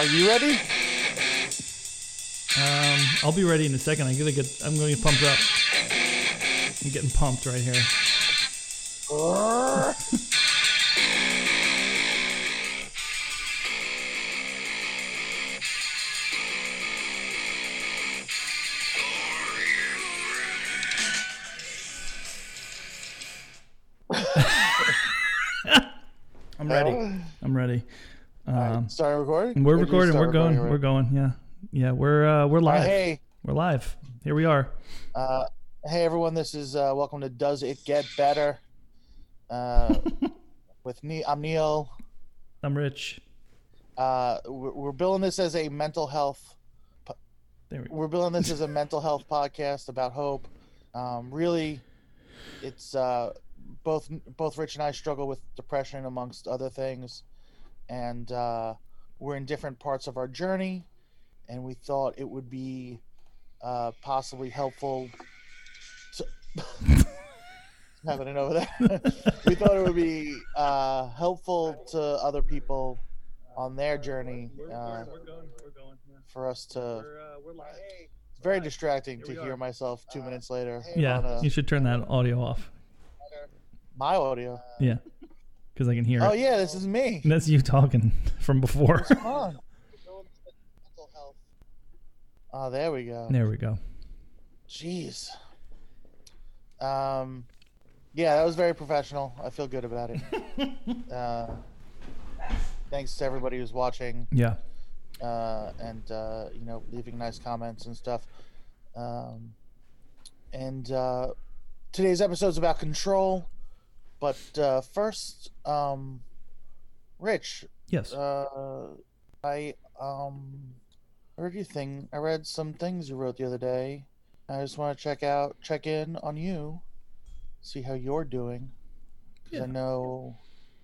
Are you ready? Um, I'll be ready in a second. I'm gonna get. I'm gonna get pumped up. I'm getting pumped right here. I'm ready. I'm ready. Um, Start recording. we're Or did you recording. We're going. already? We're going. Yeah. Yeah. We're uh, we're Uh, live. hey, We're live. Here we are. uh, hey everyone. This is uh, welcome to Does It Get Better? Uh, with me, I'm Neil. I'm Rich. Uh, we're, we're billing this as a mental health. There we go. We're billing this as a mental health podcast about hope. Um, really, it's uh, both both Rich and I struggle with depression amongst other things, and uh, we're in different parts of our journey, and we thought it would be uh, possibly helpful. To... happening over there. we thought it would be uh, helpful to other people on their journey uh, going. We're going. for us to. we're live. It's very distracting to hear myself two minutes later. Yeah. uh, You should turn that audio off. my audio. Yeah. Because I can hear Oh it. yeah, this is me. And That's you talking from before. Come on. Oh, there we go. there we go. Jeez. Um, yeah, that was very professional. I feel good about it. uh, thanks to everybody who's watching Yeah. uh, and uh, you know leaving nice comments and stuff. Um, and uh, today's episode is about control, but uh, first, um, Rich, Yes. uh, I um heard you thing. I read some things you wrote the other day. I just want to check out, check in on you, see how you're doing. Yeah. I know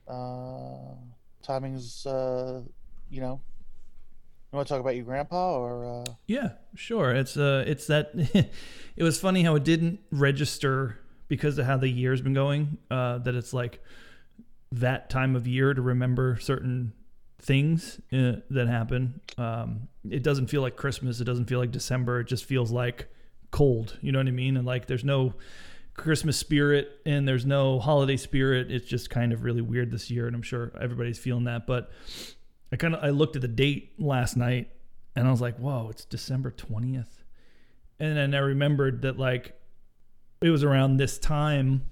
uh, timing's, uh, you know. You want to talk about your grandpa or? Uh... Yeah, sure. It's uh it's that it was funny how it didn't register because of how the year's been going, uh that it's like that time of year to remember certain things uh, that happen. Um it doesn't feel like Christmas, it doesn't feel like December, it just feels like cold, you know what I mean? And like there's no Christmas spirit and there's no holiday spirit. It's just kind of really weird this year and I'm sure everybody's feeling that, but I kind of I looked at the date last night and I was like, "Whoa, it's December 20th." And then I remembered that like it was around this time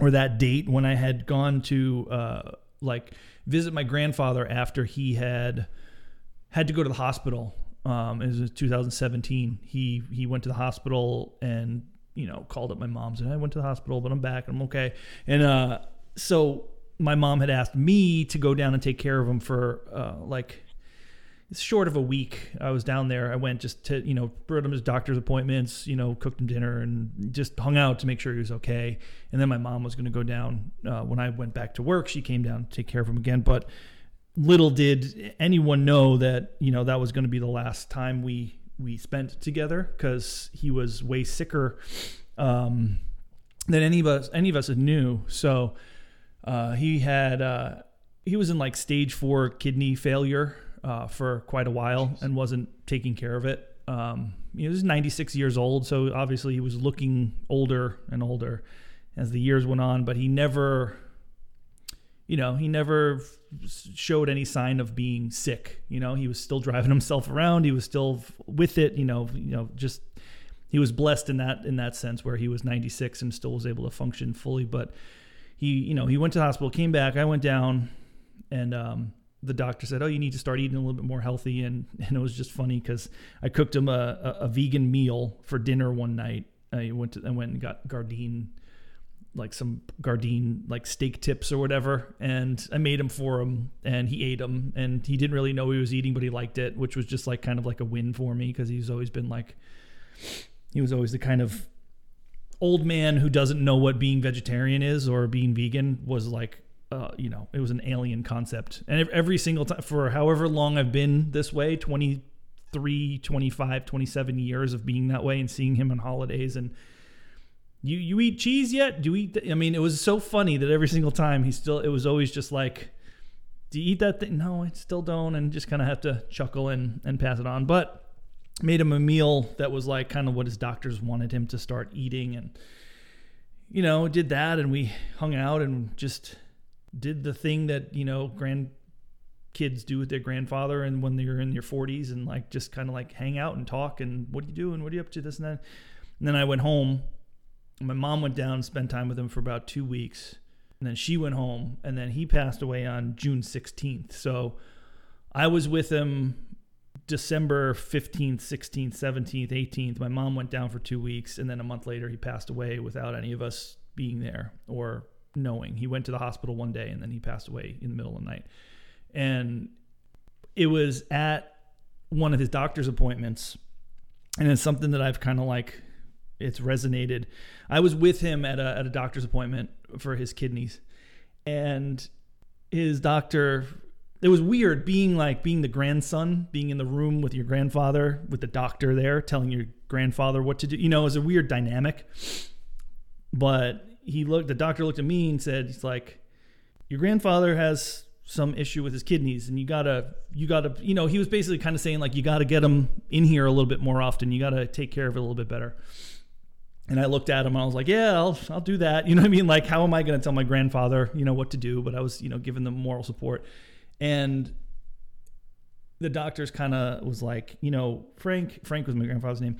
or that date when I had gone to uh like visit my grandfather after he had had to go to the hospital. Um, it was 2017. He he went to the hospital and you know called up my mom and I went to the hospital, but I'm back. I'm okay. And uh, so my mom had asked me to go down and take care of him for uh, like short of a week. I was down there. I went just to, you know, brought him his doctor's appointments, you know, cooked him dinner and just hung out to make sure he was okay. And then my mom was going to go down uh, when I went back to work. She came down to take care of him again. But little did anyone know that, you know, that was going to be the last time we we spent together because he was way sicker um, than any of us any of us knew. So uh, he had uh, he was in like stage four kidney failure uh, for quite a while and wasn't taking care of it. Um, he was 96 years old, so obviously he was looking older and older as the years went on. But he never, you know, he never showed any sign of being sick. You know, he was still driving himself around. He was still with it. You know, you know, just he was blessed in that in that sense where he was 96 and still was able to function fully. But he, you know, he went to the hospital, came back. I went down, and um, the doctor said, "Oh, you need to start eating a little bit more healthy." And and it was just funny because I cooked him a, a, a vegan meal for dinner one night. I went to I went and got Gardein, like some Gardein like steak tips or whatever, and I made them for him, and he ate them, and he didn't really know he was eating, but he liked it, which was just like kind of like a win for me because he's always been like, he was always the kind of old man who doesn't know what being vegetarian is or being vegan was like uh, you know it was an alien concept and every single time for however long i've been this way 23 25 27 years of being that way and seeing him on holidays and you you eat cheese yet do you eat i mean it was so funny that every single time he still it was always just like do you eat that thing? No, I still don't. And just kind of have to chuckle and, and pass it on. But made him a meal that was like kind of what his doctors wanted him to start eating. And, you know, did that. And we hung out and just did the thing that, you know, grandkids do with their grandfather and when they're in their 40s and like just kind of like hang out and talk and what are you doing? What are you up to? This and that. And then I went home. My mom went down and spent time with him for about two weeks and then she went home and then he passed away on June 16th. So I was with him December 15th, 16th, 17th, 18th. My mom went down for 2 weeks and then a month later he passed away without any of us being there or knowing. He went to the hospital one day and then he passed away in the middle of the night. And it was at one of his doctor's appointments and it's something that I've kind of like it's resonated. I was with him at a at a doctor's appointment for his kidneys, and his doctor. It was weird being like being the grandson, being in the room with your grandfather, with the doctor there, telling your grandfather what to do. You know, it was a weird dynamic. But he looked. The doctor looked at me and said, "He's like, your grandfather has some issue with his kidneys and you gotta you gotta you know he was basically kind of saying like you gotta get him in here a little bit more often you gotta take care of it a little bit better and I looked at him and I was like, yeah, I'll, I'll do that. You know what I mean? Like, how am I to tell my grandfather, you know, what to do? But I was, you know, giving them moral support. And the doctors kind of was like, you know, Frank, Frank was my grandfather's name.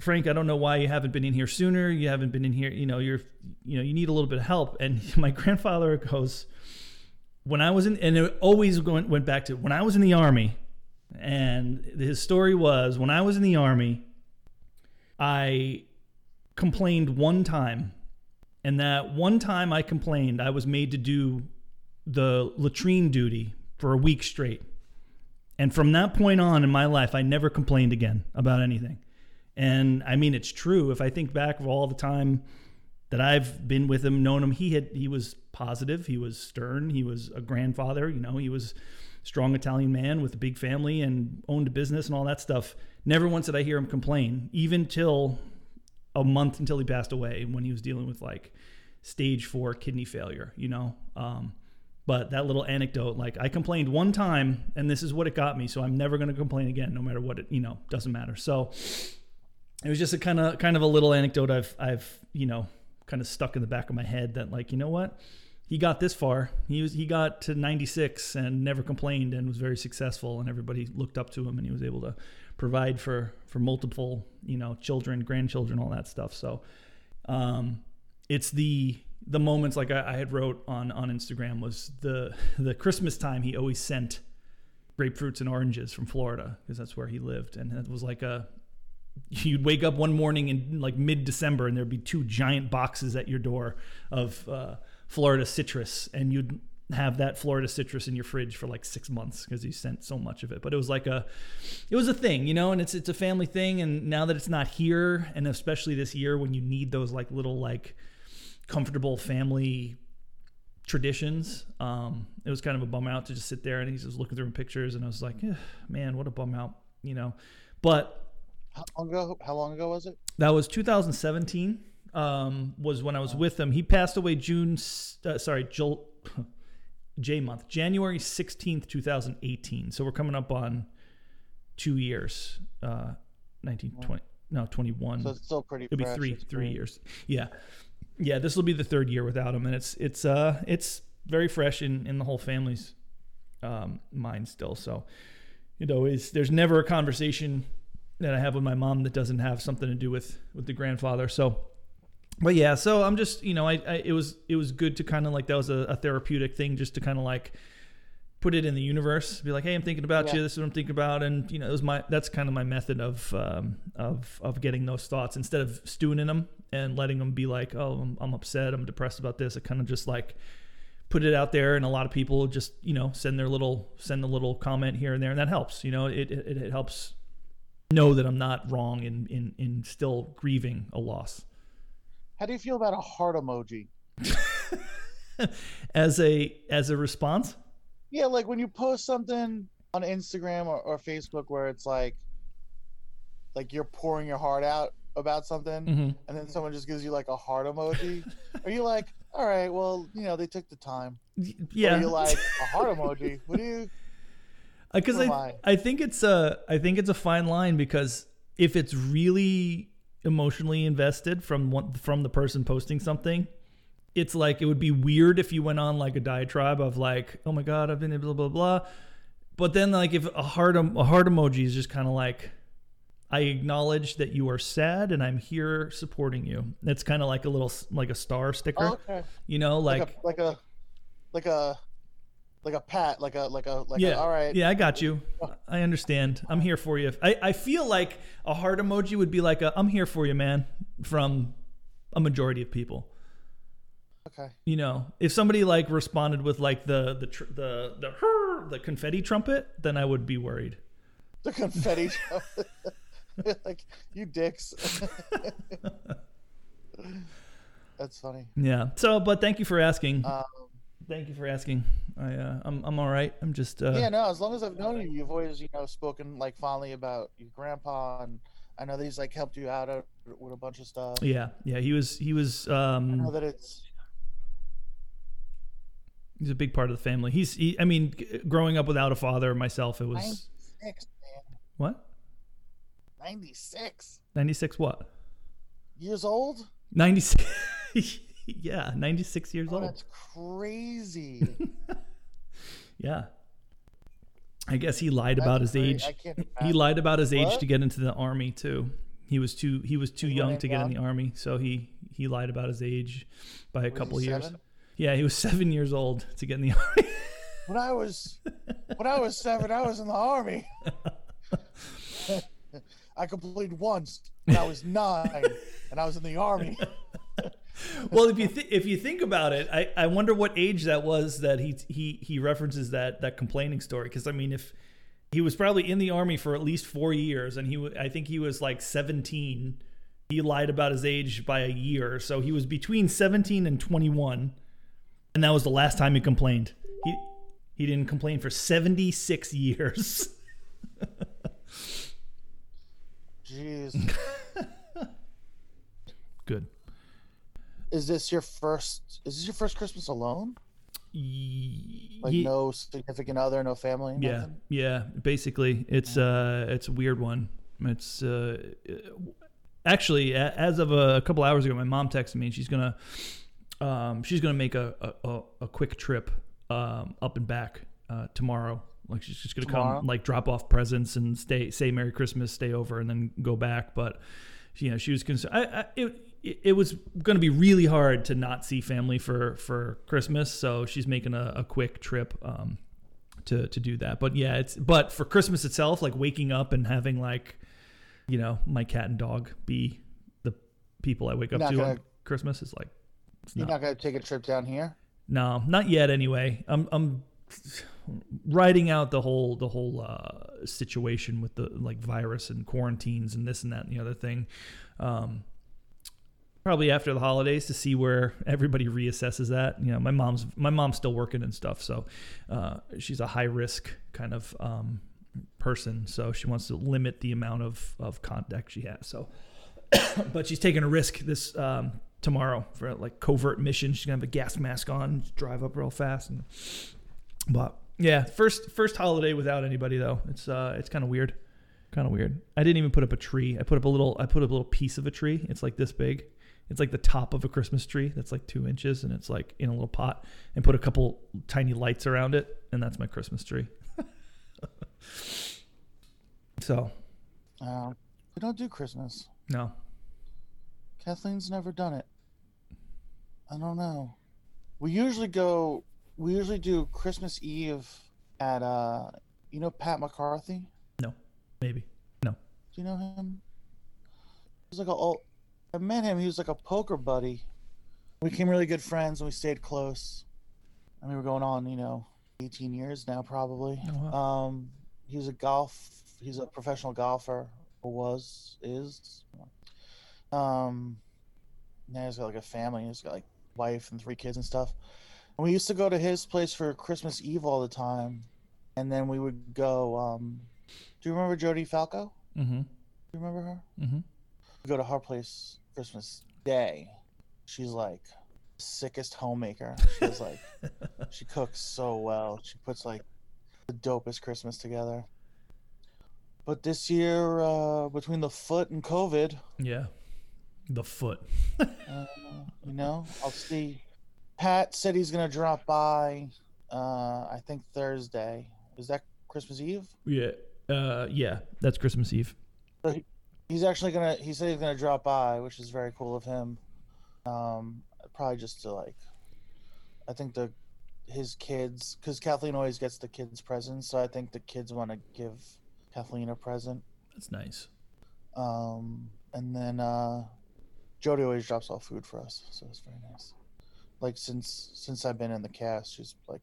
Frank, I don't know why you haven't been in here sooner. You haven't been in here, you know, you're, you know, you need a little bit of help. And my grandfather goes, when I was in, and it always went, went back to when I was in the army. And his story was when I was in the army, I complained one time, and that one time I complained, I was made to do the latrine duty for a week straight. And from that point on in my life, I never complained again about anything. And I mean, it's true. If I think back of all the time that I've been with him, known him, he had he was positive, he was stern, he was a grandfather. You know, he was strong Italian man with a big family and owned a business and all that stuff. Never once did I hear him complain, even till a month until he passed away when he was dealing with like stage four kidney failure, you know? Um, but that little anecdote, like I complained one time and this is what it got me. So I'm never going to complain again, no matter what it, you know, doesn't matter. So it was just a kind of, kind of a little anecdote I've, I've, you know, kind of stuck in the back of my head that like, you know what? He got this far. He was, he got to 96 and never complained and was very successful and everybody looked up to him and he was able to provide for for multiple you know children grandchildren all that stuff so um it's the the moments like I, I, had wrote on on instagram was the the christmas time he always sent grapefruits and oranges from florida because that's where he lived and it was like a you'd wake up one morning in like mid december and there'd be two giant boxes at your door of uh, florida citrus and you'd have that Florida citrus in your fridge for like six months because he sent so much of it. But it was like a, it was a thing, you know, and it's it's a family thing. And now that it's not here, and especially this year when you need those like little like comfortable family traditions, um, it was kind of a bum out to just sit there and he's just looking through pictures, and I was like, eh, man, what a bum out, you know. But how long ago? How long ago was it? That was 2017. Um, was when I was with him. He passed away June. Uh, sorry, Joel. J month, January 16th, 2018. So we're coming up on two years, uh, 19, 20, no, 21. So it's still pretty It'll be three, three years. Yeah. Yeah. This will be the third year without him. And it's, it's, uh, it's very fresh in, in the whole family's, um, mind still. So, you know, is there's never a conversation that I have with my mom that doesn't have something to do with, with the grandfather. So, but yeah, so I'm just you know I, I it was it was good to kind of like that was a, a therapeutic thing just to kind of like put it in the universe, be like, hey, I'm thinking about yeah. you. This is what I'm thinking about, and you know, it was my that's kind of my method of um, of of getting those thoughts instead of stewing in them and letting them be like, oh, I'm, I'm upset, I'm depressed about this. I kind of just like put it out there, and a lot of people just you know send their little send a little comment here and there, and that helps. You know, it it, it helps know that I'm not wrong in in in still grieving a loss. How do you feel about a heart emoji? as a as a response? Yeah, like when you post something on Instagram or, or Facebook where it's like like you're pouring your heart out about something mm-hmm. and then someone just gives you like a heart emoji. Are you like, all right, well, you know, they took the time. Y- Or Yeah, you like a heart emoji? What do you? Uh, because I I? I think it's a I think it's a fine line because if it's really emotionally invested from one from the person posting something, it's like it would be weird if you went on like a diatribe of like, oh my god, I've been blah blah blah. But then like if a heart a heart emoji is just kind of like I acknowledge that you are sad and I'm here supporting you. It's kind of like a little like a star sticker, Oh, okay. you know, like, Like, a like a like a like a pat, like a like a like yeah, a, all right. yeah, I got you. I understand. I'm here for you. I, I feel like a heart emoji would be like a I'm here for you, man, from a majority of people. Okay. You know, if somebody like responded with like the the tr- the the "Hurr," the confetti trumpet, then I would be worried. The confetti. trumpet. like you dicks. That's funny. Yeah. So, but thank you for asking. Um, thank you for asking. I uh, I'm I'm all right. I'm just uh, yeah, no. As long as I've known you, you've always you know spoken like fondly about your grandpa, and I know that he's like helped you out uh, with a bunch of stuff. yeah yeah. He was he was I know um that it's he's a big part of the family. He's he, I mean, g- growing up without a father myself, it was ninety six, man. what Ninety six 96 what years old. 96 yeah 96 years Oh, old that's crazy. yeah i guess he lied That's about his age he lied about his age What? to get into the army too he was too he was too He young to get in the army so he he lied about his age by a Was couple years seven? yeah he was seven years old to get in the army When I was when I was seven, I was in the army. I completed once when I was nine, and I was in the army. Well if you th- if you think about it I, I wonder what age that was that he he he references that that complaining story. Because i mean if he was probably in the army for at least four years and he i think he was like 17 he lied about his age by a year. So he was between 17 and 21 and that was the last time he complained. He he didn't complain for 76 years. Jeez, good is this your first? Is this your first Christmas alone? Like Ye- no significant other, no family. yeah nothing? yeah basically it's uh it's a weird one it's uh actually as of a couple hours ago my mom texted me and she's gonna um she's gonna make a a, a- a quick trip um up and back uh tomorrow like she's just gonna Tomorrow? come like drop off presents and stay say merry christmas stay over and then go back but you know she was concerned I, I it, it it was going to be really hard to not see family for for christmas so she's making a, a quick trip um to to do that. But yeah, it's but for Christmas itself, like waking up and having like, you know, my cat and dog be the people I wake up to on Christmas is like, it's You're not, not gonna take a trip down here. no, not yet. Anyway, I'm I'm writing out the whole the whole uh, situation with the like virus and quarantines and this and that and the other thing. Um, probably after the holidays to see where everybody reassesses that. You know, my mom's my mom's still working and stuff, so uh, she's a high risk kind of um, person. So she wants to limit the amount of of contact she has. So, but she's taking a risk this um, tomorrow for a, like covert mission. She's gonna have a gas mask on, drive up real fast, and but yeah, first first holiday without anybody though. It's uh it's kind of weird. Kind of weird. I didn't even put up a tree. I put up a little I put up a little piece of a tree. It's like this big. It's like the top of a Christmas tree that's like two inches and it's like in a little pot and put a couple tiny lights around it and that's my Christmas tree. so Um, we don't do Christmas. no. Kathleen's never done it. I don't know. We usually go. We usually do Christmas Eve at uh, you know Pat McCarthy. No. Maybe. No. Do you know him? He's like a old. I met him. He was like a poker buddy. We became really good friends and we stayed close. I mean, we're going on, you know, 18 years now probably. Oh, wow. Um, he was a golf. He's a professional golfer, or was, is. Um, now he's got like a family. He's got like wife and three kids and stuff. And we used to go to his place for Christmas Eve all the time, and then we would go. Um, do you remember Jodie Falco? Mm-hmm. Do you remember her? Mm-hmm. Go to her place Christmas Day. She's like sickest homemaker. She's like, she cooks so well. She puts like the dopest Christmas together. But this year, uh, between the foot and COVID, Yeah. The foot. uh, you know, I'll see. Pat said he's gonna drop by. Uh, I think Thursday. Is that Christmas Eve? Yeah. Uh, yeah. That's Christmas Eve. He's actually gonna. He said he's gonna drop by, which is very cool of him. Um, probably just to like. I think the his kids, because Kathleen always gets the kids presents, so I think the kids want to give Kathleen a present. That's nice. Um, and then uh, Jody always drops off food for us, so it's very nice. Like since since I've been in the cast, she's like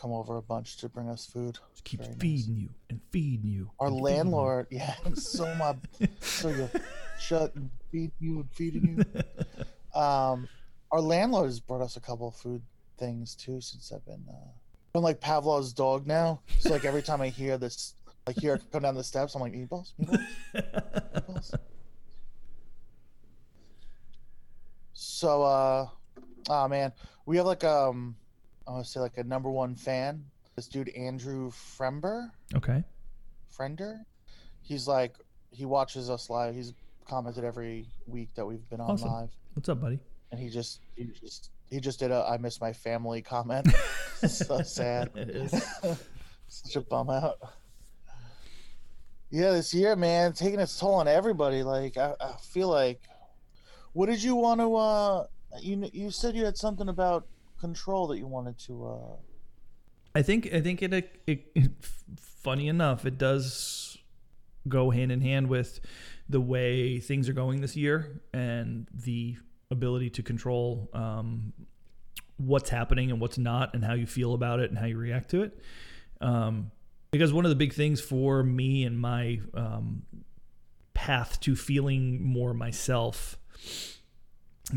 come over a bunch to bring us food. Just keeps Very nice. feeding you and feeding you. Our and feeding you. landlord, yeah, so my so you shut and feed you and feeding you. Um, our landlord has brought us a couple of food things too since I've been. Uh, I'm like Pavlov's dog now, so like every time I hear this, like hear her come down the steps, I'm like meatballs, meatballs, meatballs. So, uh, oh man, we have like um, I want to say like a number one fan. This dude Andrew Frember. Okay. Friender. He's like he watches us live. He's commented every week that we've been on Awesome. live, What's up, buddy? and he just he just he just did a I miss my family comment. so sad. It is. Such a bum out. Yeah, this year, man, taking its toll on everybody. Like I, I feel like, what did you want to? uh You you said you had something about control that you wanted to. uh I think I think it, it, it funny enough it does go hand in hand with the way things are going this year and the ability to control um, what's happening and what's not and how you feel about it and how you react to it. Um, because one of the big things for me and my um, path to feeling more myself,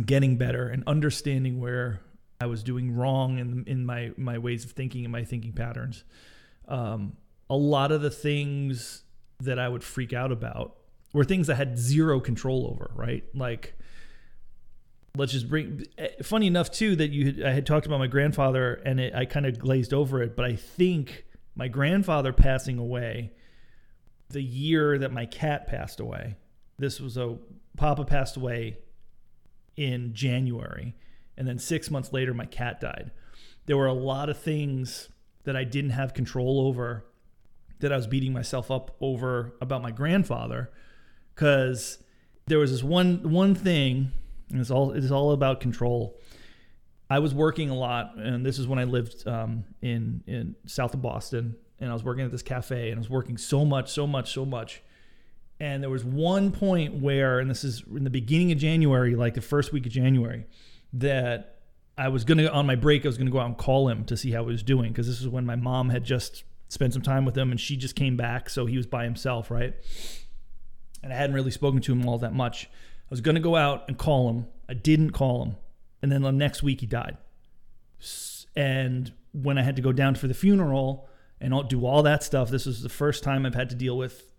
getting better, and understanding where I was doing wrong in in my my ways of thinking and my thinking patterns. Um, a lot of the things that I would freak out about were things I had zero control over. Right, like let's just bring. eh, Funny enough, too, that you had- I had talked about my grandfather and it, I kind of glazed over it, but I think my grandfather passing away the year that my cat passed away. This was a Papa passed away in January, and then six months later, my cat died. There were a lot of things that I didn't have control over that I was beating myself up over about my grandfather because there was this one one thing, and it's all it's all about control. I was working a lot, and this is when I lived um, in in south of Boston, and I was working at this cafe, and I was working so much, so much, so much. And there was one point where, and this is in the beginning of January, like the first week of January, that I was gonna on my break, I was gonna go out and call him to see how he was doing, because this is when my mom had just spent some time with him, and she just came back, so he was by himself, right? And I hadn't really spoken to him all that much. I was gonna go out and call him. I didn't call him, and then the next week he died. And when I had to go down for the funeral and do all that stuff, this was the first time I've had to deal with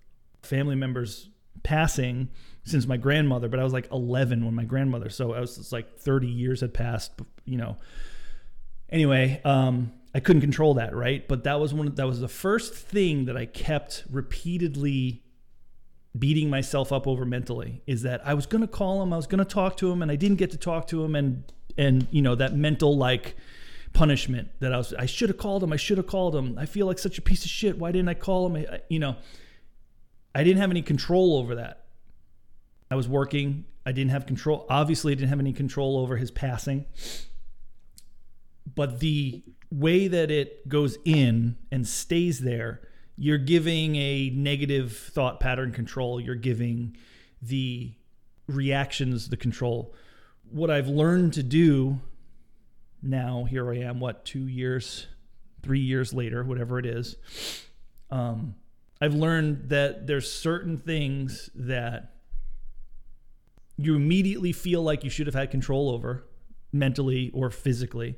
family members passing since my grandmother. But I was like 11 when my grandmother, so I was like 30 years had passed. You know. Anyway, um, I couldn't control that, right? But that was one. That was the first thing that I kept repeatedly beating myself up over mentally is that I was going to call him, I was going to talk to him and I didn't get to talk to him and and you know that mental like punishment that I was I should have called him, I should have called him. I feel like such a piece of shit. Why didn't I call him? I- you know, I didn't have any control over that. I was working, I didn't have control. Obviously, I didn't have any control over his passing. But the way that it goes in and stays there you're giving a negative thought pattern control. You're giving the reactions the control. What I've learned to do now, here I am, what, two years, three years later, whatever it is. Um, I've learned that there's certain things that you immediately feel like you should have had control over mentally or physically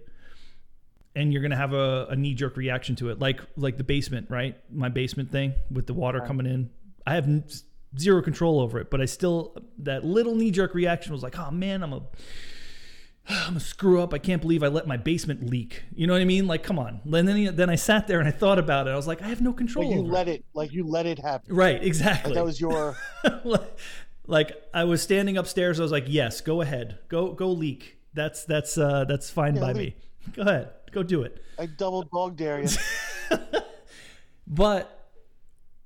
and you're gonna have a, a knee jerk reaction to it, like like the basement, right? My basement thing with the water coming in. I have n- zero control over it, but I still that little knee jerk reaction was like, oh man, I'm a I'm a screw up. I can't believe I let my basement leak. You know what I mean? Like, come on. And then then I sat there and I thought about it. I was like, I have no control. Like you let it. it, like you let it happen. Right, exactly. Like that was your. like I was standing upstairs. I was like, yes, go ahead, go go leak. That's that's uh that's fine Yeah, by leak. me. Go ahead, go do it. I double dog dare you. But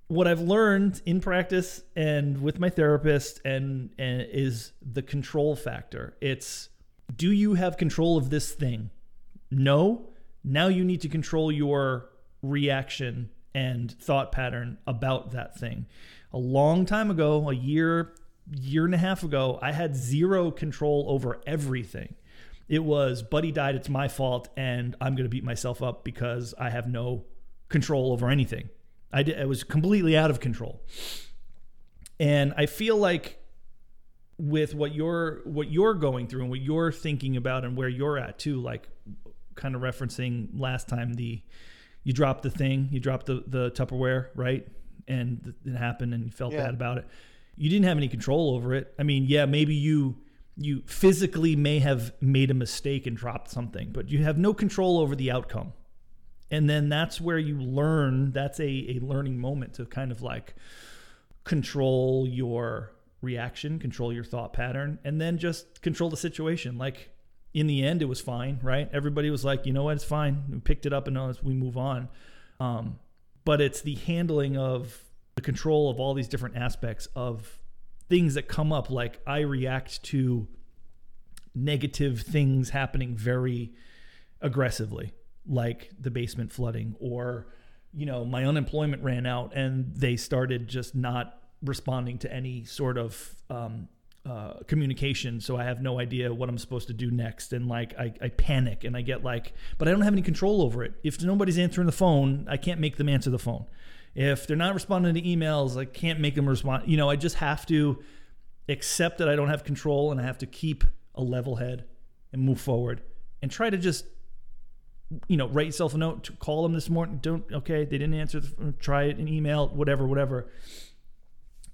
what I've learned in practice and with my therapist and, and is the control factor. It's do you have control of this thing? No. Now you need to control your reaction and thought pattern about that thing. A long time ago, a year, year and a half ago, I had zero control over everything. It was, Buddy died, it's my fault, and I'm going to beat myself up because I have no control over anything. I, did, I was completely out of control. And I feel like with what you're what you're going through and what you're thinking about and where you're at too, like kind of referencing last time the you dropped the thing, you dropped the the Tupperware, right? And it happened and you felt Yeah. bad about it. You didn't have any control over it. I mean, yeah, maybe you you physically may have made a mistake and dropped something, but you have no control over the outcome. And then that's where you learn, that's a, a learning moment to kind of like control your reaction, control your thought pattern, and then just control the situation. Like in the end, it was fine, right? Everybody was like, you know what, it's fine. We picked it up and we move on. Um, but it's the handling of the control of all these different aspects of things that come up. Like I react to negative things happening very aggressively, like the basement flooding, or, you know, my unemployment ran out and they started just not responding to any sort of um, uh, communication. So I have no idea what I'm supposed to do next. And like, I, I panic and I get like, but I don't have any control over it. If nobody's answering the phone, I can't make them answer the phone. If they're not responding to emails, I can't make them respond. You know, I just have to accept that I don't have control and I have to keep a level head and move forward and try to just you know write yourself a note to call them this morning don't okay they didn't answer the, try it an email whatever whatever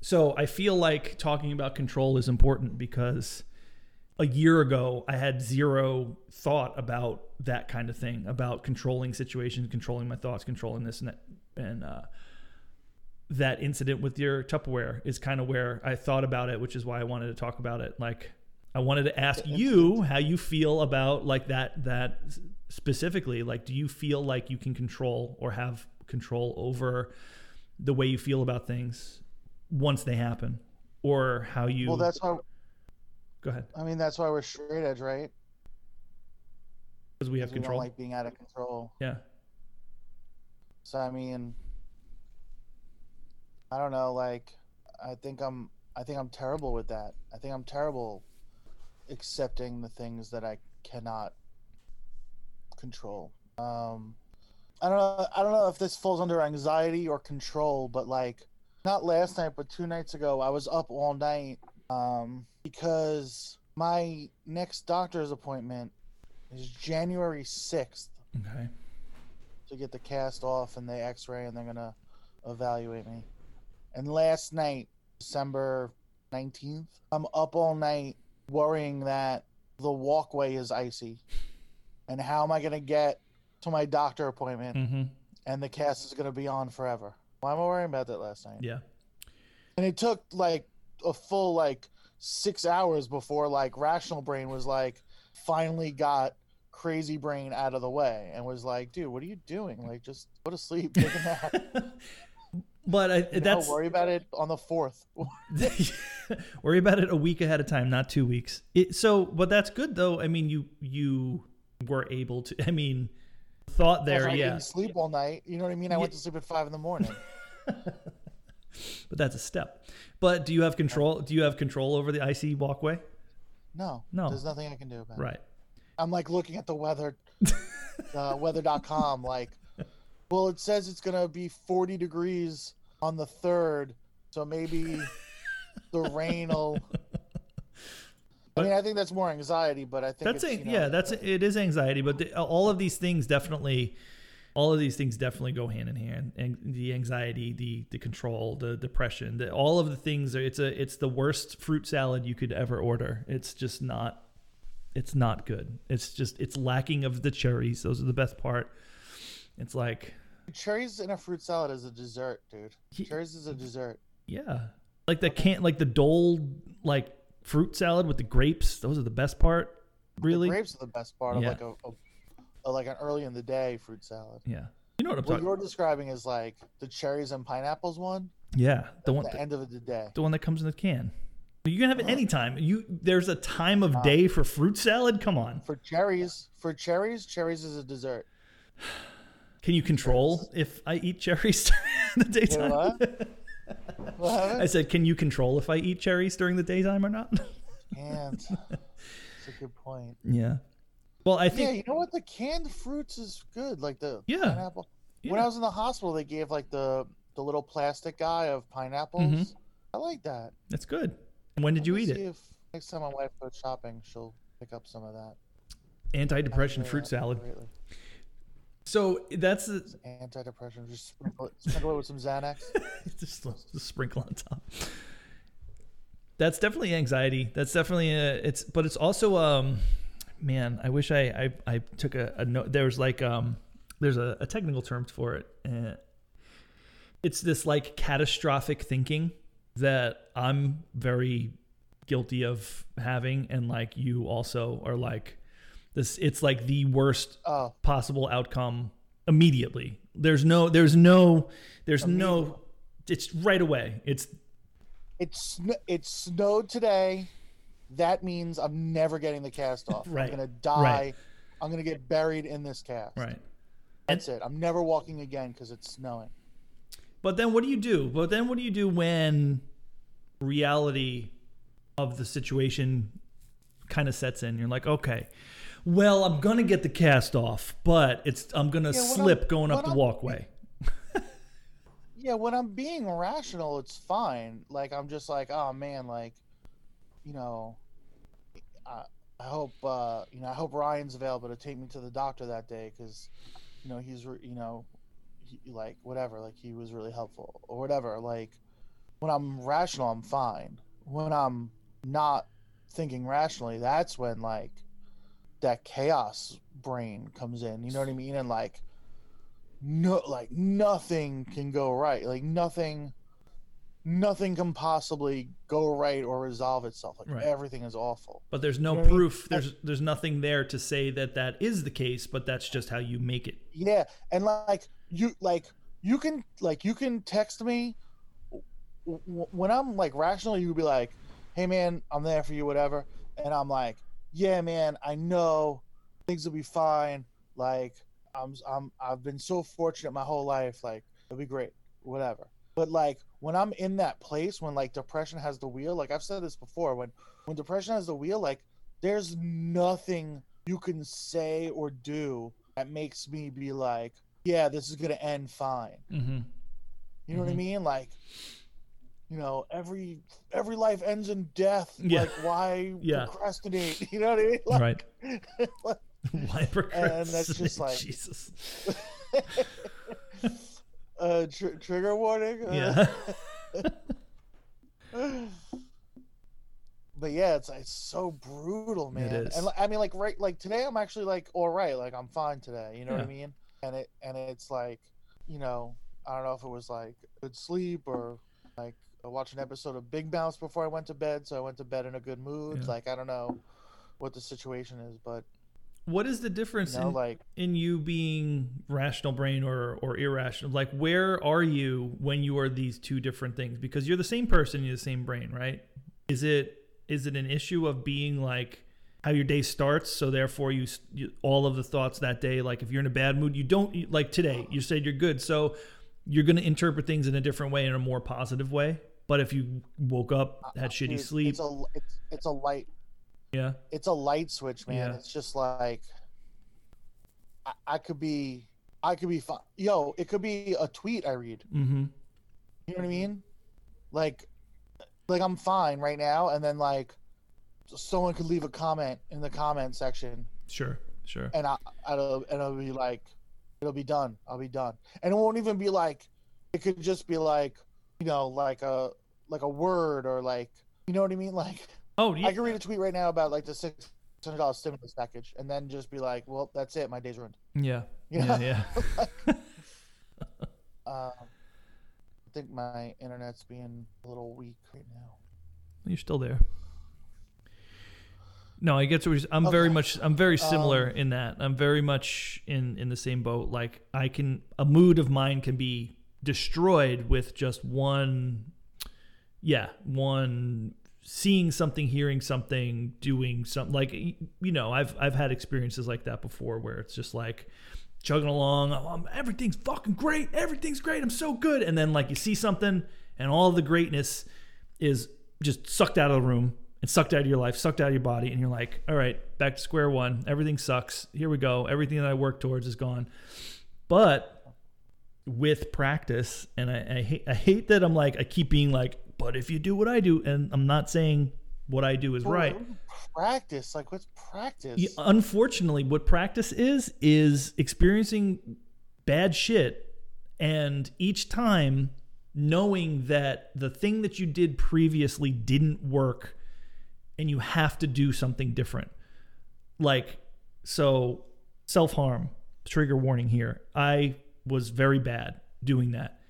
so i feel like talking about control is important because a year ago i had zero thought about that kind of thing about controlling situations controlling my thoughts controlling this and that and uh that incident with your Tupperware is kind of where I thought about it, which is why I wanted to talk about it. Like, I wanted to ask you how you feel about like that that specifically. Like, do you feel like you can control or have control over the way you feel about things once they happen, or how you? Well, that's why. go ahead I mean, that's why we're straight edge, right? because we have 'Cause we don't control. like being out of control. yeah, So I mean, I don't know. Like, I think I'm. I think I'm terrible with that. I think I'm terrible accepting the things that I cannot control. Um, I don't know. I don't know if this falls under anxiety or control, but like, not last night, but two nights ago, I was up all night um, because my next doctor's appointment is January sixth. Okay, to get the cast off and the x-ray and they're gonna evaluate me. And last night december 19th i'm up all night worrying that the walkway is icy. And how am i gonna get to my doctor appointment? Mm-hmm. and the cast is gonna be on forever why am i worrying about that last night? Yeah, and it took like a full like six hours before like rational brain was like finally got crazy brain out of the way and was like dude what are you doing? Like just go to sleep take a nap. But I, You know, worry about it on the fourth. Worry about it a week ahead of time not two weeks. It, so but that's good though. I mean you you were able to i mean thought there I yeah didn't sleep all night. You know what i mean? I went to sleep at five in the morning. But that's a step. But do you have control do you have control over the icy walkway? No. No. there's nothing i can do about it. Right. I'm like looking at the weather uh, weather.com like well it says it's gonna be 40 degrees on the third so maybe the rain will I mean, I think that's more anxiety, but I think that's a, you know, yeah that's it is anxiety but the, all of these things definitely all of these things definitely go hand in hand and the anxiety the the control the depression the, all of the things are it's a it's the worst fruit salad you could ever order it's just not It's not good. It's just it's lacking of the cherries. Those are the best part. It's like Cherries in a fruit salad is a dessert, dude. Cherries is a dessert. yeah, like the can't like the Dole like fruit salad with the grapes. Those are the best part. Really? The grapes are the best part of like a, a, a like an early in the day fruit salad. Yeah. You know what I'm What talking? you're describing is like the cherries and pineapples one. Yeah, the one At the end of the day. the one that comes in the can. You can have it Uh-huh. anytime. You there's a time of day for fruit salad. Come on. For cherries, for cherries, cherries is a dessert. Can you control if I eat cherries during the daytime? what? What happened? I said, can you control if I eat cherries during the daytime or not? Can't. That's a good point. yeah. Well, I think. Yeah, you know what? The canned fruits is good. Like the Yeah. pineapple. When I was in the hospital, they gave like the the little plastic guy of pineapples. Mhm. I like that. that's good. And when did you Let me eat see it? If next time my wife goes shopping, she'll pick up some of that. Anti-depression fruit salad. greatly. So that's the, Antidepressant. Just sprinkle it, sprinkle it with some Xanax. just a sprinkle on top. That's definitely anxiety. That's definitely a, it's, but it's also um, man, I wish I I, I took a, a note. There's like um, there's a, a technical term for it. Uh, it's this like catastrophic thinking that I'm very guilty of having, and like you also are like this. It's like the worst Oh, possible outcome immediately. There's no, there's no, there's no, it's right away. It's it's it snowed today. That means I'm never getting the cast off. Right. I'm gonna die. Right. I'm gonna get buried in this cast. right. That's it. I'm never walking again because it's snowing. But then what do you do? But then what do you do when reality of the situation kind of sets in? You're like, okay, well, I'm gonna get the cast off, but it's I'm gonna Yeah, slip I'm- going up the I'm- walkway. Yeah, when I'm being rational, it's fine. Like I'm just like, oh man, like, you know, I, I hope uh, you know, I hope Ryan's available to take me to the doctor that day because, you know, he's re- you know, he, like whatever, like he was really helpful or whatever. Like when I'm rational, I'm fine. When I'm not thinking rationally, that's when like that chaos brain comes in. You know what I mean? And like no like nothing can go right like nothing nothing can possibly go right or resolve itself like Right. everything is awful But there's no You know what I mean? proof. There's there's nothing there to say that that is the case. But that's just how you make it. yeah and like you like you can like you can text me when i'm like rational you would be like hey man i'm there for you whatever and i'm like yeah man i know things will be fine like i'm i'm i've been so fortunate my whole life like it'll be great whatever but like when i'm in that place when like depression has the wheel like i've said this before when when depression has the wheel like there's nothing you can say or do that makes me be like yeah this is gonna end fine Mm-hmm. you know what I Mhm. mean? Like, you know, every every life ends in death. Yeah. Like, why Yeah. procrastinate? You know what I mean? Like, Right. Why And that's just like- Jesus. uh, tr- trigger warning. uh, Yeah. but yeah, it's it's so brutal, man. is. And I mean, like right, like today, I'm actually like all right. Like I'm fine today. You know what I mean? And it and it's like, you know, I don't know if it was like good sleep or like I watched an episode of Big Mouth before I went to bed, so I went to bed in a good mood. Yeah. Like I don't know what the situation is, but What is the difference you know, in, like in you being rational brain or or irrational? Like, where are you when you are these two different things? Because you're the same person, you're the same brain, right? Is it is it an issue of being like how your day starts? So therefore, you, you all of the thoughts that day. Like, if you're in a bad mood, you don't you- like today. You said you're good, so you're going to interpret things in a different way, in a more positive way. But if you woke up, had shitty dude, sleep, It's a it's, it's a light yeah, it's a light switch, man. Yeah. It's just like I, I could be I could be fine. Yo, it could be a tweet I read. mm-hmm, You know what I mean? Like like I'm fine right now and then like someone could leave a comment in the comment section sure, sure, and I I'll, and it'll be like it'll be done. I'll be done. And it won't even be like it could just be like, you know, like a like a word or like you know what I mean? Like oh yeah, I can read a tweet right now about like the six hundred dollars stimulus package, and then just be like, "Well, that's it. My day's ruined." Yeah. You Yeah. know? Yeah. Uh, I think my internet's being a little weak right now. You're still there. No, I get to. what I'm very much. I'm very similar Um, in that. I'm very much in in the same boat. Like I can, a mood of mine can be destroyed with just one. Yeah, one seeing something, hearing something, doing something. Like you know, I've I've had experiences like that before where it's just like chugging along. Oh, everything's fucking great. Everything's great. I'm so good. And then like you see something, and all the greatness is just sucked out of the room and sucked out of your life, sucked out of your body, and you're like, all right, back to square one. Everything sucks. Here we go. Everything that I worked towards is gone. But with practice, and I, I hate I hate that I'm like I keep being like, but if you do what I do, and I'm not saying what I do is right. Practice, like what's practice? Yeah, unfortunately, what practice is is experiencing bad shit, and each time knowing that the thing that you did previously didn't work, and you have to do something different. Like, so self harm, trigger warning here. I was very bad doing that.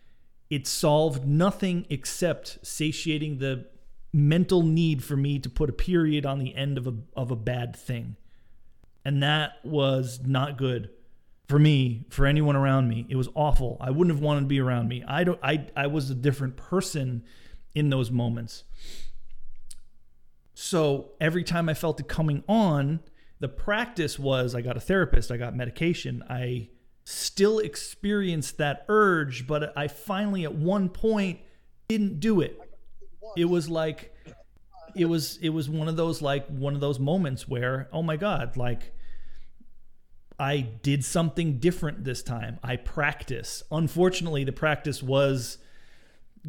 It solved nothing except satiating the mental need for me to put a period on the end of a of a bad thing. And that was not good for me, for anyone around me. It was awful. I wouldn't have wanted to be around me. I don't I I was a different person in those moments. So every time I felt it coming on, the practice was I got a therapist, I got medication. I still experienced that urge, but I finally at one point didn't do it. It was like it was it was one of those like one of those moments where oh my god, like I did something different this time. I practice. Unfortunately, the practice was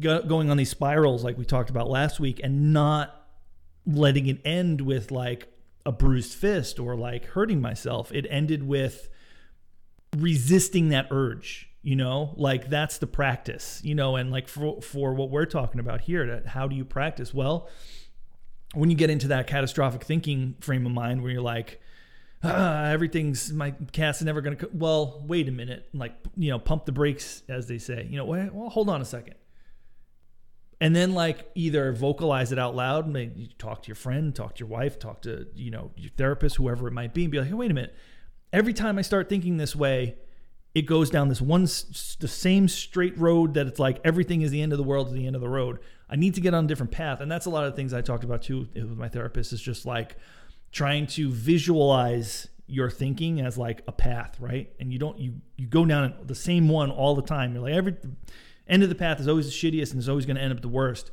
go- going on these spirals like we talked about last week and not letting it end with like a bruised fist or like hurting myself. It ended with resisting that urge, you know? Like that's the practice, you know, and like for for what we're talking about here, how do you practice? Well, when you get into that catastrophic thinking frame of mind where you're like ah, everything's my cat's never gonna well wait a minute like you know pump the brakes as they say you know well hold on a second and then like either vocalize it out loud maybe talk to your friend talk to your wife talk to you know your therapist whoever it might be and be like hey wait a minute. Every time i start thinking this way it goes down this one the same straight road that it's like everything is the end of the world is the end of the road. I need to get on a different path. And that's a lot of things i talked about too with my therapist is just like trying to visualize your thinking as like a path right? And you don't you you go down the same one all the time. You're like every end of the path is always the shittiest and is always going to end up the worst.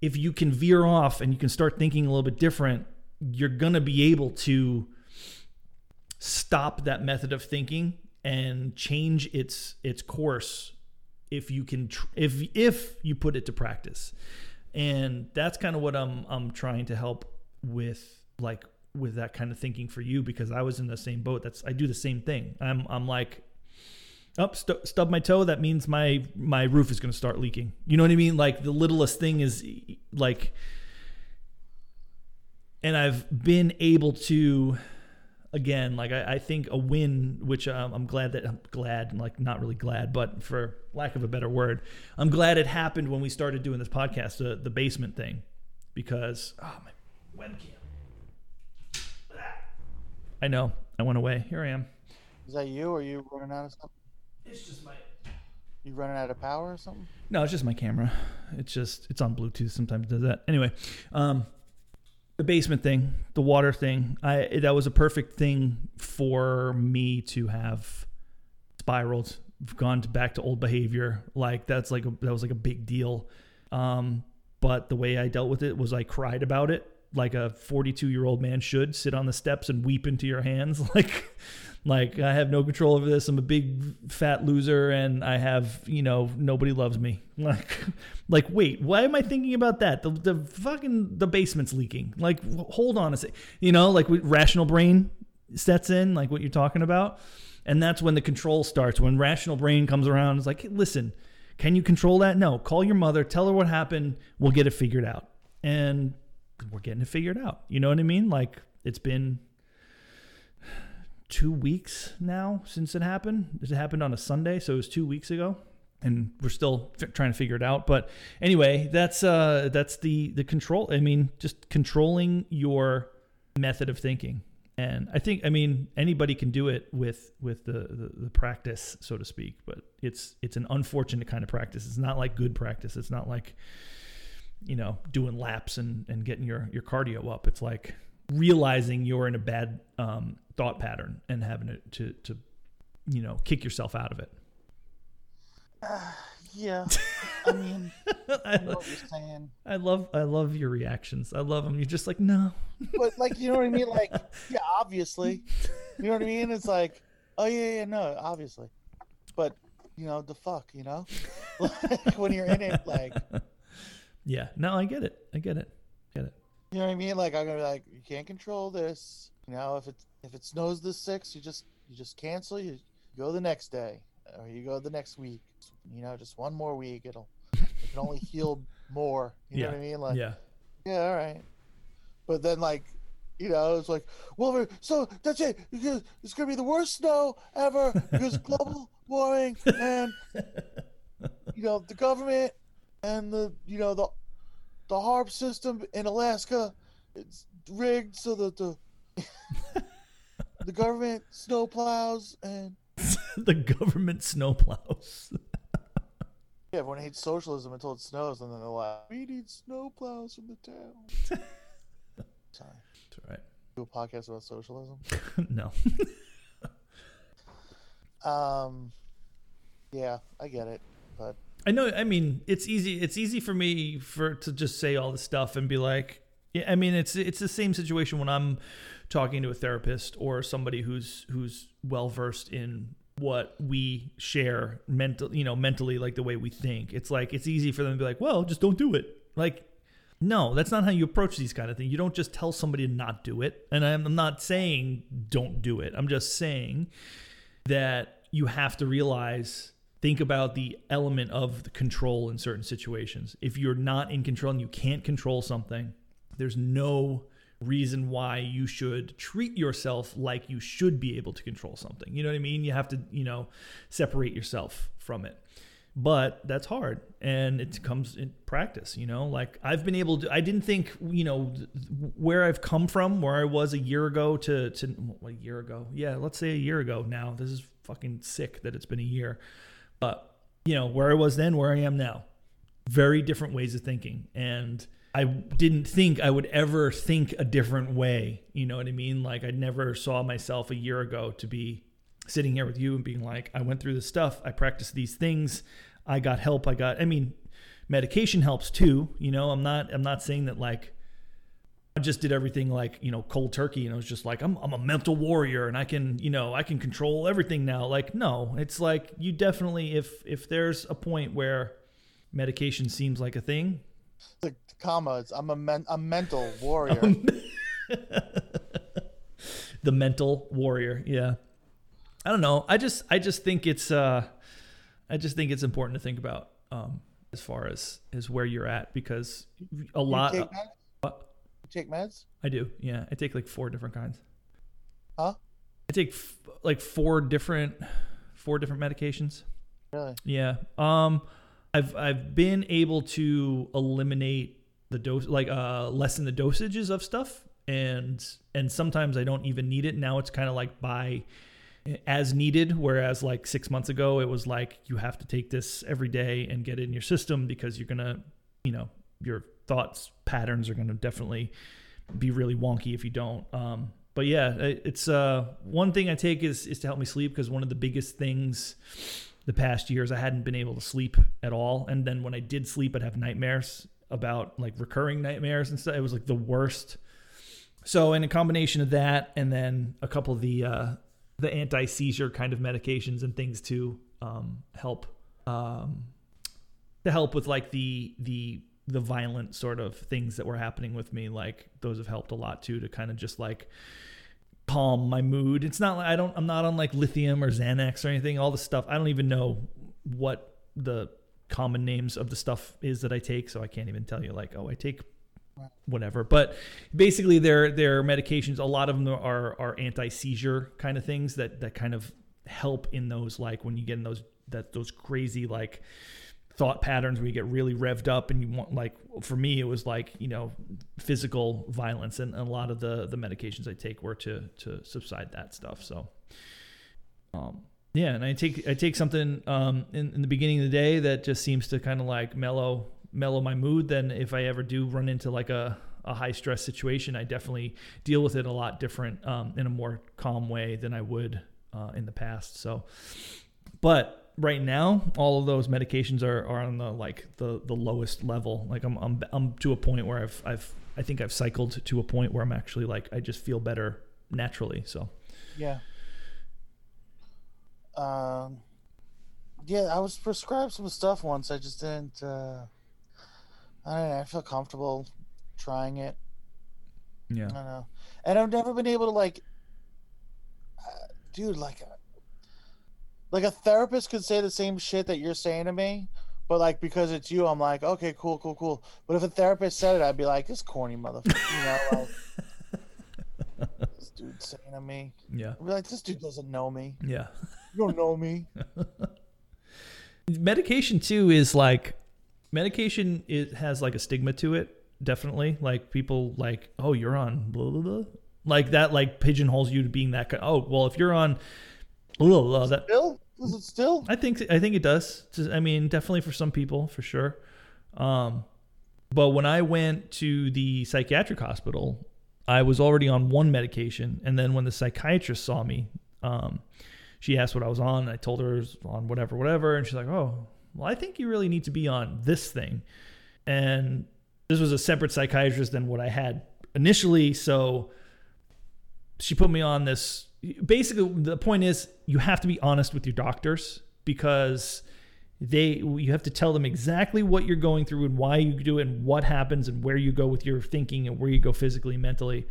If you can veer off and you can start thinking a little bit different you're going to be able to stop that method of thinking and change its its course if you can tr- if if you put it to practice. And that's kind of what I'm I'm trying to help with like with that kind of thinking for you because I was in the same boat. That's I do the same thing. I'm I'm like up stu- stub my toe that means my my roof is going to start leaking. You know what I mean? Like the littlest thing is like and I've been able to again like I, I think a win which um, i'm glad that i'm glad like not really glad but for lack of a better word i'm glad it happened when we started doing this podcast the, the basement thing because oh my webcam. I know. I went away. Here i am. Is that you? Or are you running out of something? It's just my You running out of power or something? No, it's just my camera. It's just it's on Bluetooth. Sometimes it does that. Anyway, um, the basement thing, the water thing. I that was a perfect thing for me to have spiraled, gone to, back to old behavior. Like that's like a, that was like a big deal. Um, but the way I dealt with it was I cried about it like a 42 year old man should sit on the steps and weep into your hands like like I have no control over this. I'm a big fat loser and I have, you know, nobody loves me. Like like wait, why am I thinking about that? The the fucking the basement's leaking. Like hold on a sec. You know, like rational brain sets in like what you're talking about. And that's when the control starts. When rational brain comes around, it's like, hey, listen, can you control that? No. Call your mother, tell her what happened, we'll get it figured out. And we're getting it figured out. You know what I mean? Like it's been two weeks now since it happened. It happened on a Sunday, so it was two weeks ago, and we're still f- trying to figure it out. But anyway, that's uh, that's the the control. I mean, just controlling your method of thinking. And I think, I mean, anybody can do it with with the, the, the practice, so to speak. But it's it's an unfortunate kind of practice. It's not like good practice. It's not like you know doing laps and and getting your your cardio up. It's like realizing you're in a bad um, thought pattern and having to, to to you know kick yourself out of it. Uh, yeah, I mean, I know what you're. I love I love your reactions. I love them. You're just like no, but like you know what I mean. Like yeah, obviously, you know what I mean. It's like oh yeah yeah no obviously, but you know the fuck you know, like when you're in it like. Yeah, no, I get it. I get it. I Get it. You know what I mean? Like I'm gonna be like, you can't control this. You know, if it if it snows the sixth, you just you just cancel. You go the next day, or you go the next week. You know, just one more week. It'll it can only heal more. You yeah. know what I mean? Like yeah, yeah, all right. But then like, you know, it's like, well, so that's it. It's gonna be the worst snow ever because global warming and you know the government and the you know the the HAARP system in Alaska it's rigged so that the the government snowplows and the government snowplows. yeah, everyone hates socialism until it snows, and then they're like, "We need snowplows from the town." Sorry, that's all right. Do a podcast about socialism? no. um, yeah, I get it, but I know. I mean, it's easy. It's easy for me for to just say all this stuff and be like, yeah. I mean, it's it's the same situation when I'm talking to a therapist or somebody who's who's well versed in what we share mental, you know, mentally, like the way we think. It's like it's easy for them to be like, well, just don't do it. Like, no, that's not how you approach these kind of things. You don't just tell somebody to not do it. And I'm not saying don't do it. I'm just saying that you have to realize think about the element of the control in certain situations. If you're not in control and you can't control something, there's no reason why you should treat yourself like you should be able to control something. You know what I mean? You have to, you know, separate yourself from it. But that's hard and it comes in practice, you know? Like I've been able to I didn't think, you know, where I've come from, where I was a year ago to to a year ago. Yeah, let's say a year ago now. This is fucking sick that it's been a year. But, you know, where I was then, where I am now. Very different ways of thinking. And I didn't think I would ever think a different way. You know what I mean? Like I never saw myself a year ago to be sitting here with you and being like, I went through this stuff, I practiced these things, I got help, I got I mean, medication helps too. You know, I'm not I'm not saying that like just did everything like, you know, cold turkey and I was just like, I'm, I'm a mental warrior and I can, you know, I can control everything now. Like, no, it's like you definitely, if, if there's a point where medication seems like a thing. The comma, it's, I'm a, men, a mental warrior. the mental warrior. Yeah. I don't know. I just, I just think it's, uh, I just think it's important to think about, um, as far as, as where you're at because a lot. Take meds? I do. Yeah, I take like four different kinds. Huh? I take f- like four different four different medications. Really? Yeah. Um I've I've been able to eliminate the dose like uh lessen the dosages of stuff and and sometimes I don't even need it. Now it's kind of like by as needed whereas like 6 months ago it was like you have to take this every day and get it in your system because you're going to, you know, your thoughts patterns are going to definitely be really wonky if you don't. Um, but yeah, it's uh, one thing I take is is to help me sleep because one of the biggest things the past years I hadn't been able to sleep at all, and then when I did sleep, I'd have nightmares about like recurring nightmares and stuff. It was like the worst. So in a combination of that, and then a couple of the uh, the anti seizure kind of medications and things to um, help um, to help with like the the the violent sort of things that were happening with me like those have helped a lot too to kind of just like calm my mood it's not like i don't i'm not on like lithium or xanax or anything all the stuff i don't even know what the common names of the stuff is that i take so i can't even tell you like oh i take whatever. But basically, their their medications, a lot of them are are anti seizure kind of things that that kind of help in those like when you get in those that those crazy like thought patterns where you get really revved up and you want like for me it was like you know physical violence and, and a lot of the the medications I take were to to subside that stuff so um yeah and I take I take something um in, in the beginning of the day that just seems to kind of like mellow mellow my mood then if I ever do run into like a a high stress situation I definitely deal with it a lot different um in a more calm way than I would uh, in the past so but right now, all of those medications are, are on the like the, the lowest level. Like I'm, I'm I'm to a point where I've I've I think I've cycled to a point where I'm actually like I just feel better naturally. So yeah. Um. Yeah, I was prescribed some stuff once. I just didn't. Uh, I don't know. I feel comfortable trying it. Yeah. I don't know, and I've never been able to like. Uh, dude, like like a therapist could say the same shit that you're saying to me, but like because it's you, I'm like, okay, cool, cool, cool. But if a therapist said it, I'd be like, this corny motherfucker, you know, like this dude saying to me. Yeah. I'd be like, this dude doesn't know me. Yeah. You don't know me. medication too is like medication it has like a stigma to it definitely like people like oh you're on blah blah blah like that like pigeonholes you to being that guy oh well if you're on blah, blah, blah, that Still? Is it still? I think I think it does. I mean, definitely for some people, for sure. Um, but when I went to the psychiatric hospital, I was already on one medication, and then when the psychiatrist saw me, um, she asked what I was on. I told her I was on whatever, whatever, and she's like, "Oh, well, I think you really need to be on this thing." And this was a separate psychiatrist than what I had initially, so she put me on this basically the point is you have to be honest with your doctors because they you have to tell them exactly what you're going through and why you do it and what happens and where you go with your thinking and where you go physically mentally.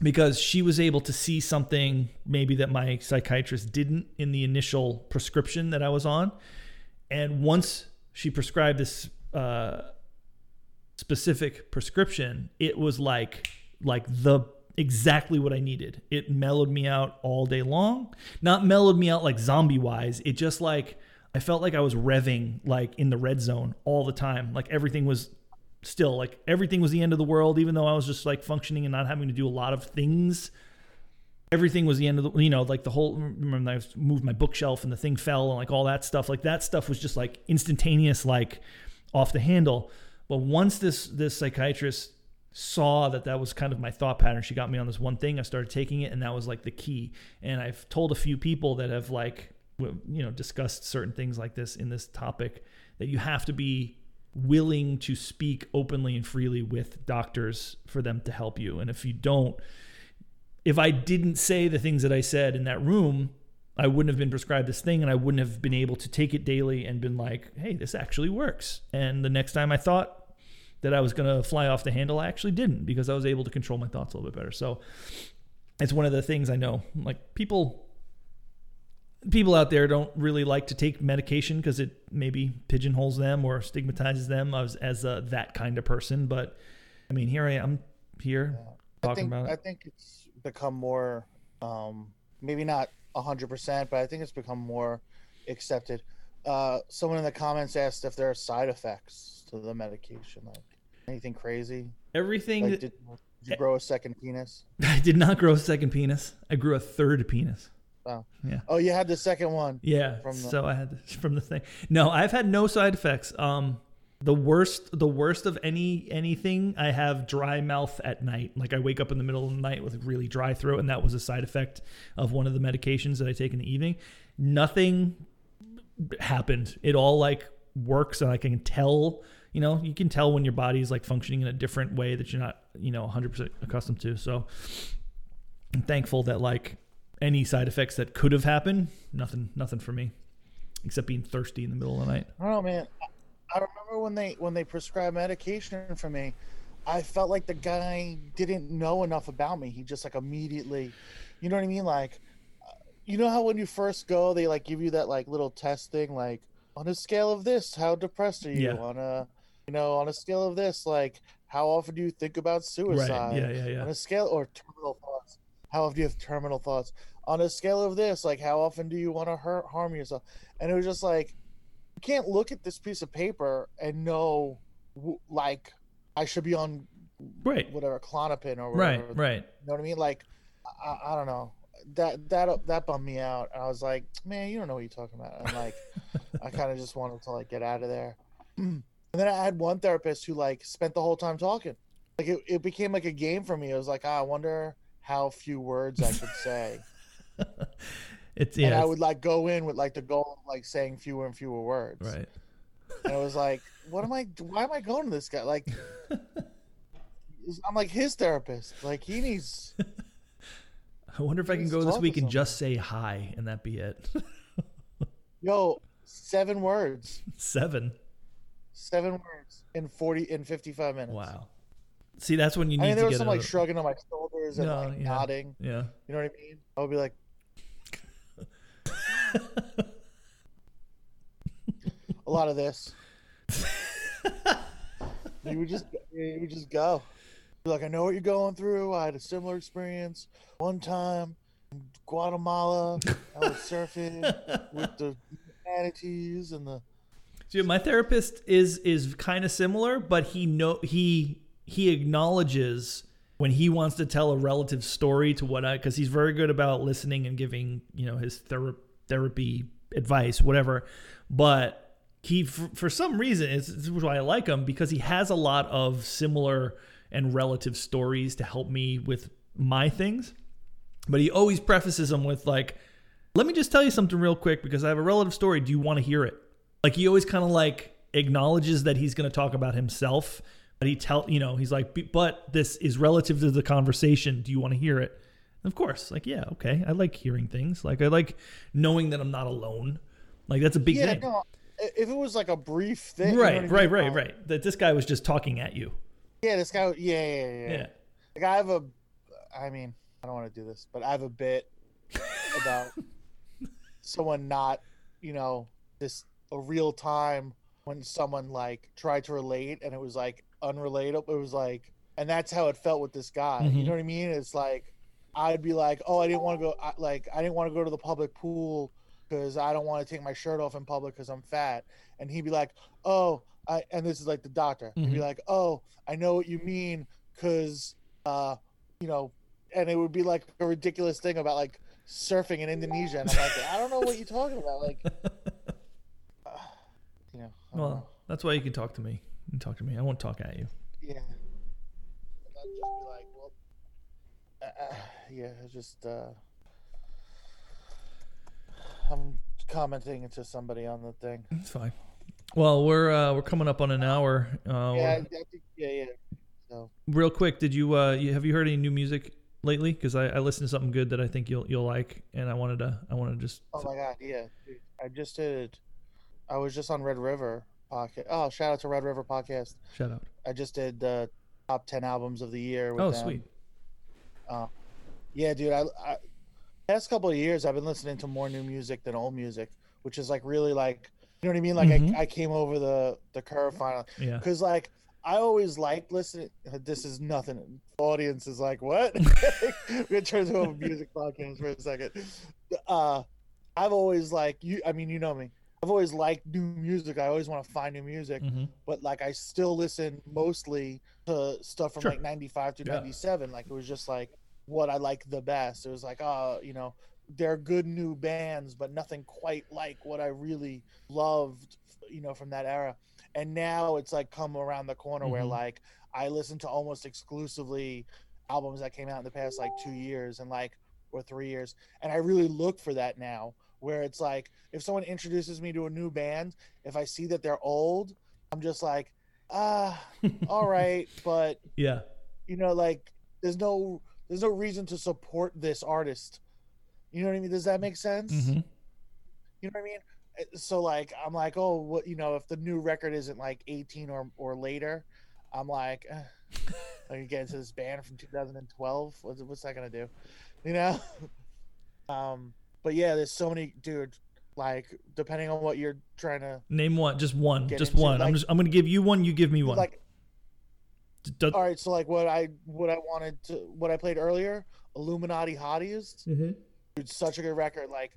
Because she was able to see something maybe that my psychiatrist didn't in the initial prescription that I was on. And once she prescribed this uh, specific prescription it was like like the exactly what I needed. It mellowed me out all day long. Not mellowed me out like zombie wise. It just like I felt like I was revving like in the red zone all the time. Like everything was still like everything was the end of the world even though I was just like functioning and not having to do a lot of things. Everything was the end of the you know like the whole remember I moved my bookshelf and the thing fell and like all that stuff. Like that stuff was just like instantaneous like off the handle. But once this this psychiatrist saw that that was kind of my thought pattern. She got me on this one thing. I started taking it, and that was like the key. And I've told a few people that have like, you know, discussed certain things like this in this topic that you have to be willing to speak openly and freely with doctors for them to help you. And if you don't, if I didn't say the things that I said in that room, I wouldn't have been prescribed this thing and I wouldn't have been able to take it daily and been like, hey, this actually works. And the next time I thought that I was going to fly off the handle, I actually didn't because I was able to control my thoughts a little bit better. So it's one of the things I know. Like people people out there don't really like to take medication because it maybe pigeonholes them or stigmatizes them as as a, that kind of person. But I mean, here I am here yeah. talking think, about it. I think it's become more, um, maybe not hundred percent, but I think it's become more accepted. Uh, someone in the comments asked if there are side effects to the medication, like anything crazy. Everything. Like, did, did, you grow a second penis? I did not grow a second penis. I grew a third penis. Oh. Yeah. Oh, you had the second one. Yeah. From the... So I had from the thing. No, I've had no side effects. Um, the worst, the worst of any anything. I have dry mouth at night. Like I wake up in the middle of the night with a really dry throat, and that was a side effect of one of the medications that I take in the evening. Nothing happened. It all like works, and I can tell. You know, you can tell when your body is like functioning in a different way that you're not, you know, 100% accustomed to. So I'm thankful that like any side effects that could have happened, nothing, nothing for me, except being thirsty in the middle of the night. I don't know, man. I remember when they when they prescribed medication for me, I felt like the guy didn't know enough about me. He just like immediately, you know what I mean? Like, you know how when you first go, they like give you that like little test thing, like on a scale of this, how depressed are you? Yeah. On a, you know, on a scale of this, like how often do you think about suicide? yeah, yeah, yeah. On a scale or terminal thoughts. How often do you have terminal thoughts? On a scale of this, like how often do you want to hurt harm yourself? And it was just like you can't look at this piece of paper and know like I should be on Right. whatever Klonopin or Right. Right. You know what I mean? Like I, I don't know. That that that bummed me out. I was like, man, you don't know what you're talking about. And like I kind of just wanted to like get out of there. and then I had one therapist who like spent the whole time talking. Like it, it became like a game for me. It was like, ah, I wonder how few words I could say. It's yeah. and. I would like go in with like the goal of like saying fewer and fewer words. right. And it was like, what am I? Why am I going to this guy? Like, I'm like his therapist. Like he needs. I wonder if I can go this week and just say hi and that be it. Yo, seven words. Seven. Seven words in forty in fifty five minutes. Wow. See, that's when you need I mean, there to was some like shrugging on my shoulders and No, like yeah. nodding. Yeah. You know what I mean? I would be like, a lot of this. you would just, you would just go. Like, I know what you're going through. I had a similar experience one time in Guatemala. I was surfing with the manatees and the. Dude, my therapist is is kind of similar, but he know he he acknowledges when he wants to tell a relative story to what I because he's very good about listening and giving you know his thera- therapy advice, whatever. But he for, for some reason it's, is why I like him because he has a lot of similar and relative stories to help me with my things. But he always prefaces them with like, "Let me just tell you something real quick because I have a relative story. Do you want to hear it?" like he always kind of like acknowledges that he's going to talk about himself but he tell you know he's like but this is relative to the conversation do you want to hear it of course like yeah okay i like hearing things like i like knowing that i'm not alone like that's a big Yeah, thing no. If it was like a brief thing, you know I right mean? right right Uh, right that this guy was just talking at you Yeah, this guy. Yeah, yeah, yeah. yeah Like I have a, I mean, I don't want to do this, but I have a bit about someone not, you know, this a real time when someone like tried to relate and it was like unrelatable. It was like, and that's how it felt with this guy. Mhm. You know what I mean? It's like I'd be like, oh, I didn't want to go, I, like I didn't want to go to the public pool because I don't want to take my shirt off in public because I'm fat, and he'd be like, oh, I, and this is like the doctor. He'd be like, oh, I know what you mean because, uh, you know, and it would be like a ridiculous thing about like surfing in Indonesia, and I'm like, I don't know what you're talking about, like, uh, you know, don't know. well that's why you can talk to me you can talk to me i won't talk at you yeah. And I'd just be like, well, uh, uh, yeah, just, uh, I'm commenting to somebody on the thing. it's fine well we're uh we're coming up on an hour uh Yeah, I, think, yeah, yeah. So, real quick did you uh you, have you heard any new music lately because I, I listened to something good that i think you'll you'll like and i wanted to i wanted to just oh my god, yeah, dude. I just did. I was just on Red River podcast. Oh, shout out to Red River podcast. shout out I just did the top ten albums of the year. With oh them. sweet Yeah, dude. I, I past couple of years, I've been listening to more new music than old music, which is like really like, you know what I mean? Like Mhm. I, I came over the the curve finally, yeah because like I always liked listening. This is nothing. Audience is like, what? We're gonna turn to a music podcast for a second. Uh, I've always like you. I mean, you know me. I've always liked new music. I always want to find new music, hmm but like I still listen mostly to stuff from Sure. like 95 to Yeah. 97. Like it was just like what I like the best. It was like, oh, you know, they're good new bands, but nothing quite like what I really loved, you know, from that era. And now it's like come around the corner where Mhm. like I listen to almost exclusively albums that came out in the past like two years and like or three years. And I really look for that now where it's like if someone introduces me to a new band, if I see that they're old, I'm just like, ah, all right, but yeah you know, like there's no there's no reason to support this artist. You know what I mean? Does that make sense? hmm You know what I mean? Uh, So like I'm like, oh, what you know, if the new record isn't like 18 or or later, I'm like, eh, like get into this band from 2012. What's what's that gonna do? You know? um, but yeah, there's so many, dude. Like depending on what you're trying to name one just one just into, one i'm just i'm gonna give you one you give me one like, does, All right, so like what I what I wanted to what I played earlier, Illuminati Hotties. Mhm. Dude, such a good record. Like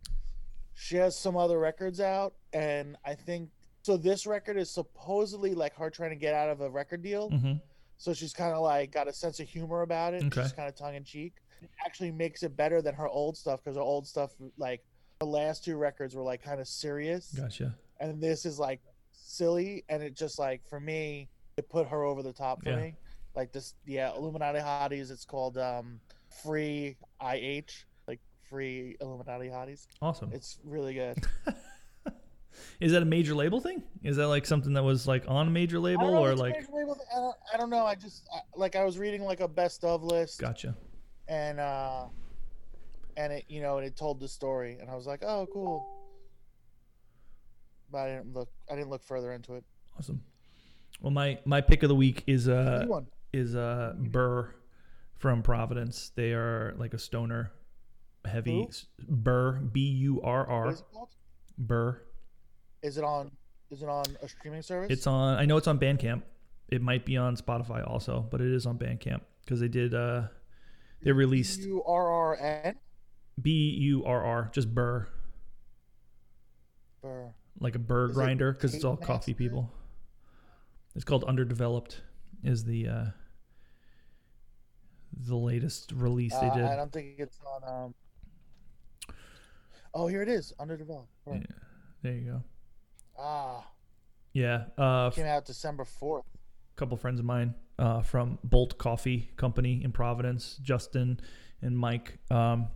she has some other records out, and I think so. This record is supposedly like her trying to get out of a record deal. Mhm. So she's kind of like got a sense of humor about it. Okay. She's kind of tongue in cheek. It actually makes it better than her old stuff because her old stuff, like the last two records, were like kind of serious, Gotcha. and this is like silly. And it just like for me, it put her over the top for Yeah. me. Like this, yeah, Illuminati Hotties. It's called um, Free IH, Free Illuminati Hotties. Awesome. It's really good. Is that a major label thing? Is that like something that was like on a major label know or like? major label- I don't, I don't know. I just I, like I was reading like a best of list. Gotcha. and uh and it you know and it told the story and i was like oh cool but i didn't look i didn't look further into it Awesome. Well, my my pick of the week is uh is uh Burr from Providence. They are like a stoner heavy Who? Burr B U R R it Burr. is it on is it on a streaming service It's on. I know it's on Bandcamp. It might be on Spotify also, but it is on Bandcamp because they did. uh They released u-r-r-n B U R R just Burr Burr. like a burr Is grinder because it's all coffee Master? people. It's called Underdeveloped. Is the uh the latest release they Uh, did. i don't think it's on um oh here it is underdeveloped Burr. Yeah. There you go. ah Yeah, uh, came out december 4th a couple friends of mine uh, from Bolt Coffee Company in Providence, Justin and Mike. Um,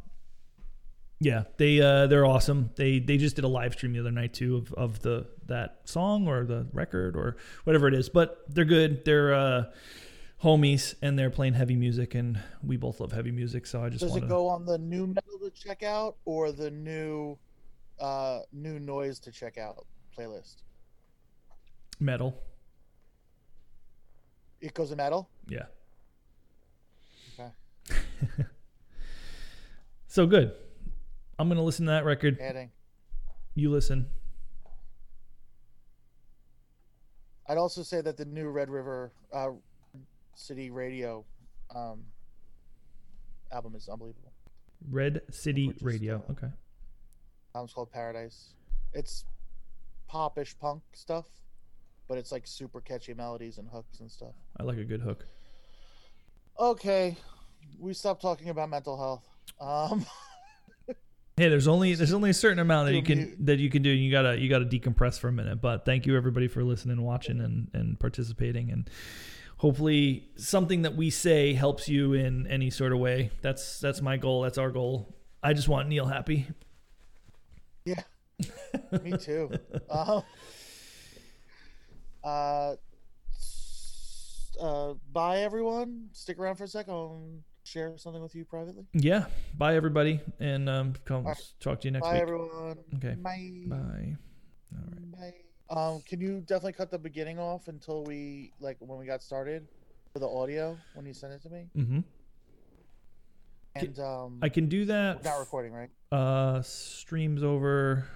yeah, they uh, they're awesome. They they just did a live stream the other night too of, of the that song or the record or whatever it is. But they're good. They're uh, homies and they're playing heavy music and we both love heavy music. So I just does want it to go on the new metal to check out or the new uh new noise to check out playlist metal. it goes in metal Yeah. okay So good. I'm gonna listen to that record. adding You listen. I'd also say that the new Red River uh, City Radio um, album is unbelievable. Red City is, Radio. uh, Okay. Album's called Paradise. It's popish punk stuff, but it's like super catchy melodies and hooks and stuff. I like a good hook. Okay, we stopped talking about mental health. Um, Hey, there's only there's only a certain amount that you can that you can do. You gotta you gotta decompress for a minute. But thank you everybody for listening, watching, and and participating, and hopefully something that we say helps you in any sort of way. That's that's my goal. That's our goal. I just want Neil happy. yeah, me too. Um, uh, uh, bye everyone. Stick around for a second. I'll share something with you privately. Yeah. Bye everybody, and um, come right. talk to you next Bye week. everyone. Okay. Bye. Bye. All right. Bye. Um, can you definitely cut the beginning off until we like when we got started for the audio when you send it to me? Mm-hmm. And um, I can do that. not recording, right? Uh, streams over.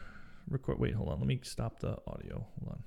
Record. Wait, hold on. Let me stop the audio. Hold on.